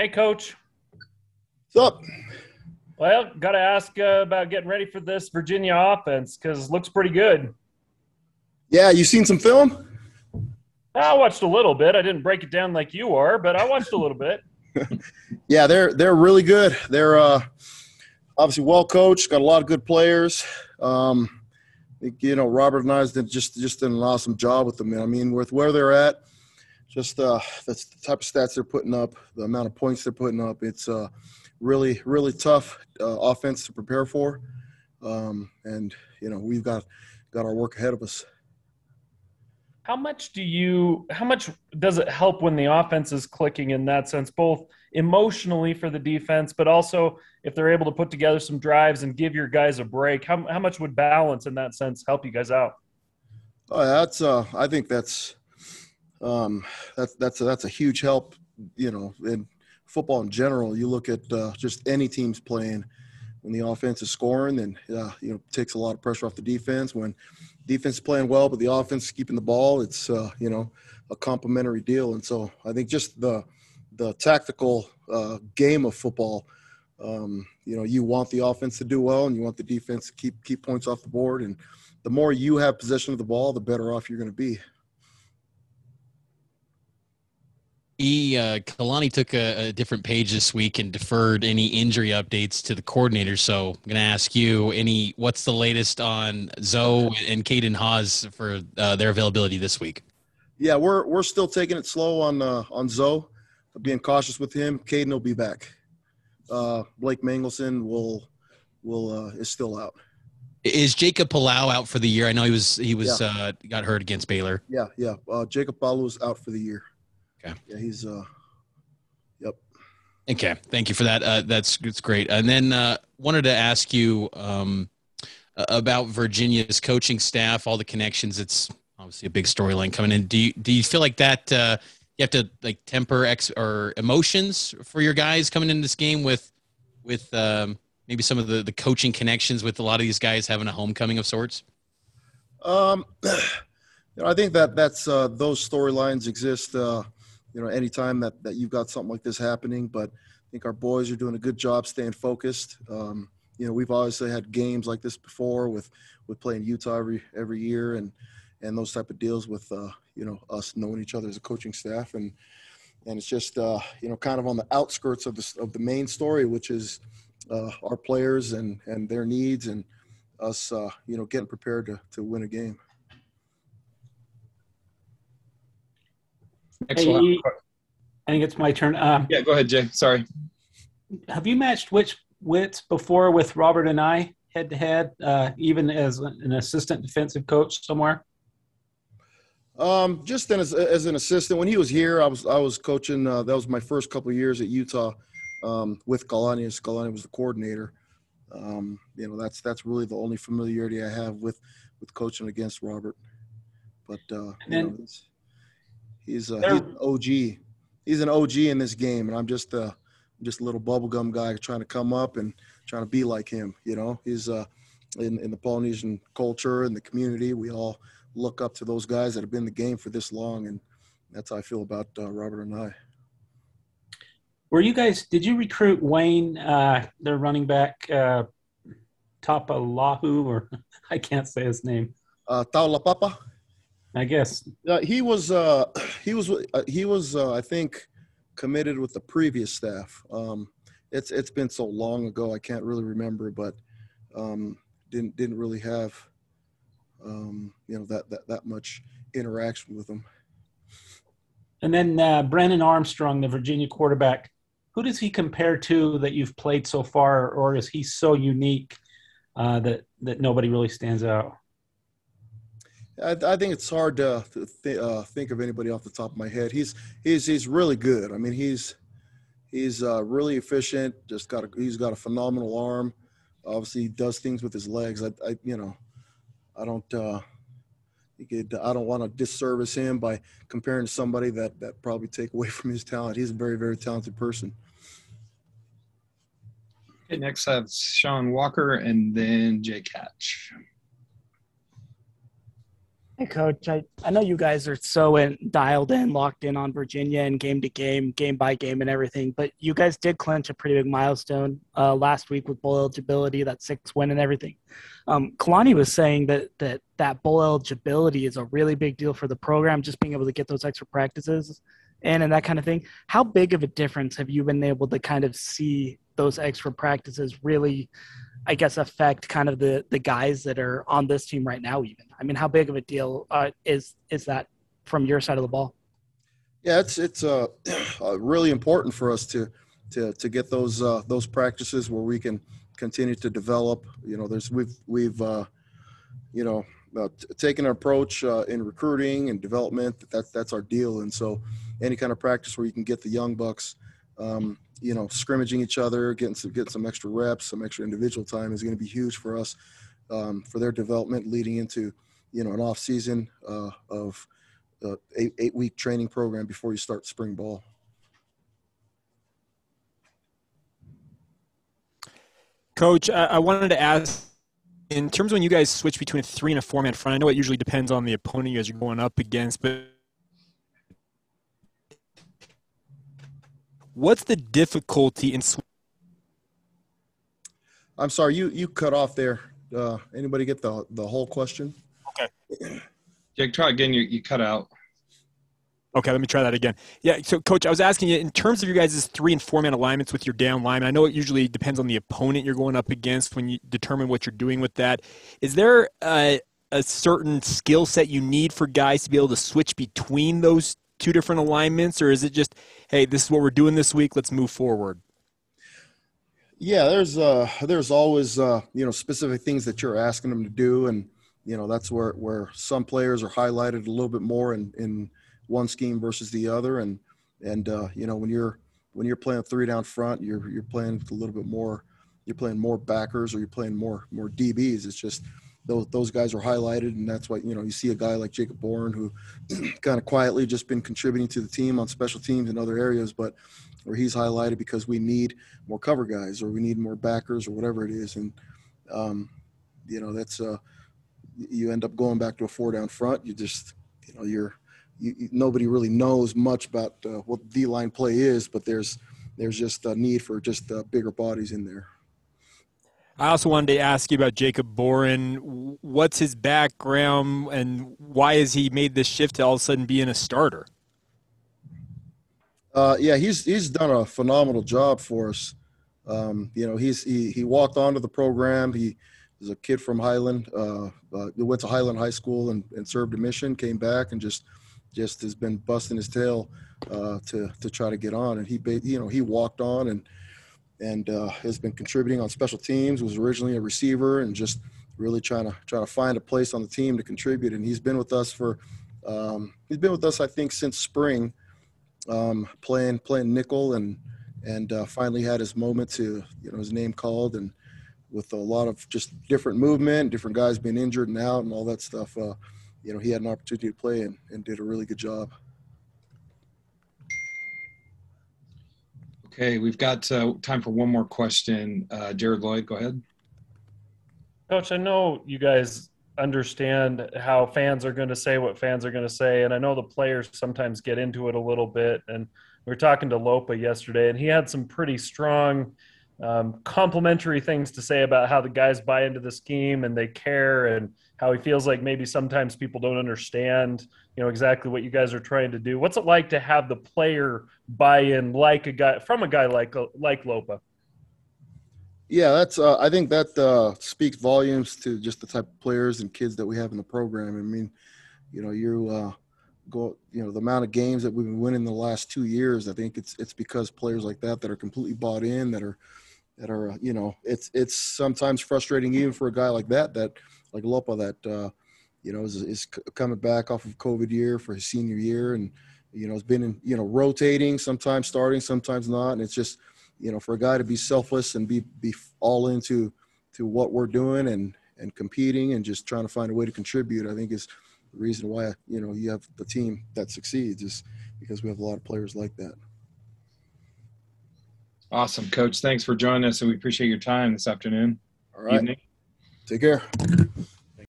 Hey, Coach. What's up? Well, got to ask uh, about getting ready for this Virginia offense because it looks pretty good. Yeah, you seen some film? I watched a little bit. I didn't break it down like you are, but I watched a little bit. yeah, they're they're really good. They're uh, obviously well coached. Got a lot of good players. Um, you know, Robert Anae did just just did an awesome job with them. I mean, with where they're at, just uh, that's the type of stats they're putting up, the amount of points they're putting up. It's uh, really really tough uh, offense to prepare for, um, and you know we've got got our work ahead of us. How much do you? How much does it help when the offense is clicking in that sense, both emotionally for the defense, but also if they're able to put together some drives and give your guys a break? How how much would balance in that sense help you guys out? Oh, that's uh, I think that's um, that's that's a, that's a huge help. You know, in football in general, you look at uh, just any teams playing when the offense is scoring, then uh, you know takes a lot of pressure off the defense. When defense is playing well, but the offense is keeping the ball, it's uh, you know a complementary deal. And so I think just the the tactical uh, game of football, um, you know, you want the offense to do well, and you want the defense to keep keep points off the board. And the more you have possession of the ball, the better off you're going to be. He uh, Kalani took a, a, different page this week and deferred any injury updates to the coordinator. So I'm going to ask you any what's the latest on Zoe and Caden Haws for uh, their availability this week? Yeah, we're we're still taking it slow on uh, on Zoe, being cautious with him. Caden will be back. Uh, Blake Mangelson will will uh, is still out. Is Jacob Palau out for the year? I know he was he was yeah. uh, got hurt against Baylor. Yeah, yeah. Uh, Jacob Palau is out for the year. Okay. Yeah, he's uh yep. Okay. Thank you for that. Uh, that's that's great. And then uh wanted to ask you um about Virginia's coaching staff, all the connections. It's obviously a big storyline coming in. Do you do you feel like that uh you have to like temper ex or emotions for your guys coming into this game with with um maybe some of the the coaching connections with a lot of these guys having a homecoming of sorts? Um you know, I think that that's uh those storylines exist uh you know, anytime that, that you've got something like this happening. But I think our boys are doing a good job staying focused. Um, you know, we've obviously had games like this before with with playing Utah every every year and and those type of deals with uh, you know us knowing each other as a coaching staff and and it's just uh, you know kind of on the outskirts of the of the main story, which is uh, our players and and their needs and us uh, you know getting prepared to to win a game. Hey, I think it's my turn. Um, yeah, go ahead, Jay. Sorry. Have you matched which wits before with Robert Anae head to head, uh, even as an assistant defensive coach somewhere? Um, just as, as an assistant, when he was here, I was I was coaching. Uh, that was my first couple of years at Utah um, with Kalani. Kalani was the coordinator. Um, you know, that's that's really the only familiarity I have with with coaching against Robert. But uh, then, know, He's, uh, he's an OG. He's an OG in this game, and I'm just uh, just a little bubblegum guy trying to come up and trying to be like him. You know, he's uh, in in the Polynesian culture and the community. We all look up to those guys that have been in the game for this long, and that's how I feel about uh, Robert Anae. Were you guys? Did you recruit Wayne, uh, their running back, uh, Tapalahu, or I can't say his name? Uh, Taulapapa. I guess. Uh, he was uh, he was uh, he was uh, I think committed with the previous staff. Um, it's it's been so long ago I can't really remember, but um, didn't didn't really have um, you know that that that much interaction with him. And then uh, Brennan Armstrong, the Virginia quarterback, who does he compare to that you've played so far, or is he so unique uh, that that nobody really stands out? I, I think it's hard to th- uh, think of anybody off the top of my head. He's he's he's really good. I mean, he's he's uh, really efficient. Just got a, he's got a phenomenal arm. Obviously, he does things with his legs. I, I you know, I don't. Uh, I don't want to disservice him by comparing to somebody that that probably take away from his talent. He's a very very talented person. Okay, next I have Sean Walker and then Jay Catch. Hey, Coach. I, I know you guys are so in, dialed in, locked in on Virginia and game to game, game by game, and everything. But you guys did clinch a pretty big milestone uh, last week with bowl eligibility, that six win and everything. Um, Kalani was saying that that that bowl eligibility is a really big deal for the program, just being able to get those extra practices in and that kind of thing. How big of a difference have you been able to kind of see those extra practices really? I guess affect kind of the the guys that are on this team right now. Even I mean, how big of a deal uh, is is that from your side of the ball? Yeah, it's it's uh, uh, really important for us to to to get those uh, those practices where we can continue to develop. You know, there's we've we've uh, you know uh, t- taken an approach uh, in recruiting and development. That that's that's our deal, and so any kind of practice where you can get the young bucks. Um, you know, scrimmaging each other, getting some getting some extra reps, some extra individual time is going to be huge for us um, for their development leading into you know an off season uh, of uh, eight eight week training program before you start spring ball. Coach, I, I wanted to ask. In terms of when you guys switch between a three and a four man front, I know it usually depends on the opponent you guys are going up against, but what's the difficulty in sw- I'm sorry, you you cut off there. Uh, anybody get the the whole question? Okay. Jake, try again. You, you cut out. okay let me try that again yeah so coach i was asking you in terms of your guys' three and four man alignments with your down line i know it usually depends on the opponent you're going up against when you determine what you're doing with that is there a, a certain skill set you need for guys to be able to switch between those two different alignments or is it just hey this is what we're doing this week let's move forward Yeah, there's uh there's always uh you know specific things that you're asking them to do, and you know that's where where some players are highlighted a little bit more in in one scheme versus the other, and and uh, you know when you're when you're playing three down front, you're you're playing a little bit more, you're playing more backers or you're playing more more DBs. It's just those those guys are highlighted, and that's why you know you see a guy like Jacob Bourne who kind of quietly just been contributing to the team on special teams and other areas, but where he's highlighted because we need more cover guys or we need more backers or whatever it is, and um, you know that's uh, you end up going back to a four down front. You just you know you're you, nobody really knows much about uh, what D line play is, but there's there's just a need for just uh, bigger bodies in there. I also wanted to ask you about Jacob Boren. What's his background and why has he made this shift to all of a sudden being a starter? Uh, yeah, he's he's done a phenomenal job for us. Um, you know, he's he he walked onto the program. He is a kid from Highland. Uh, uh, went to Highland High School and, and served a mission. Came back and just just has been busting his tail uh, to to try to get on. And he you know he walked on and and uh, has been contributing on special teams. Was originally a receiver and just really trying to trying to find a place on the team to contribute. And he's been with us for um, he's been with us I think since spring um, playing playing nickel and and uh, finally had his moment to you know his name called and with a lot of just different movement, different guys being injured and out and all that stuff. Uh, you know he had an opportunity to play and, and did a really good job. Okay, we've got uh, time for one more question. Uh, Jared Lloyd, go ahead. Coach, I know you guys understand how fans are going to say what fans are going to say, and I know the players sometimes get into it a little bit. And we were talking to Lopa yesterday, and he had some pretty strong um, complimentary things to say about how the guys buy into the scheme and they care, and how he feels like maybe sometimes people don't understand, you know, exactly what you guys are trying to do. What's it like to have the player buy in, like a guy from a guy like like Lopa? Yeah, that's. Uh, I think that uh, speaks volumes to just the type of players and kids that we have in the program. I mean, you know, you uh, go, you know, the amount of games that we've been winning the last two years. I think it's it's because players like that that are completely bought in, that are that are, you know, it's it's sometimes frustrating even for a guy like that, that like Lopa, that uh, you know is, is coming back off of COVID year for his senior year, and you know has been in, you know rotating, sometimes starting, sometimes not, and it's just you know, for a guy to be selfless and be be all into to what we're doing and and competing and just trying to find a way to contribute, I think is the reason why you know you have the team that succeeds is because we have a lot of players like that. Awesome, Coach. Thanks for joining us, and we appreciate your time this afternoon. All right, Evening. take care.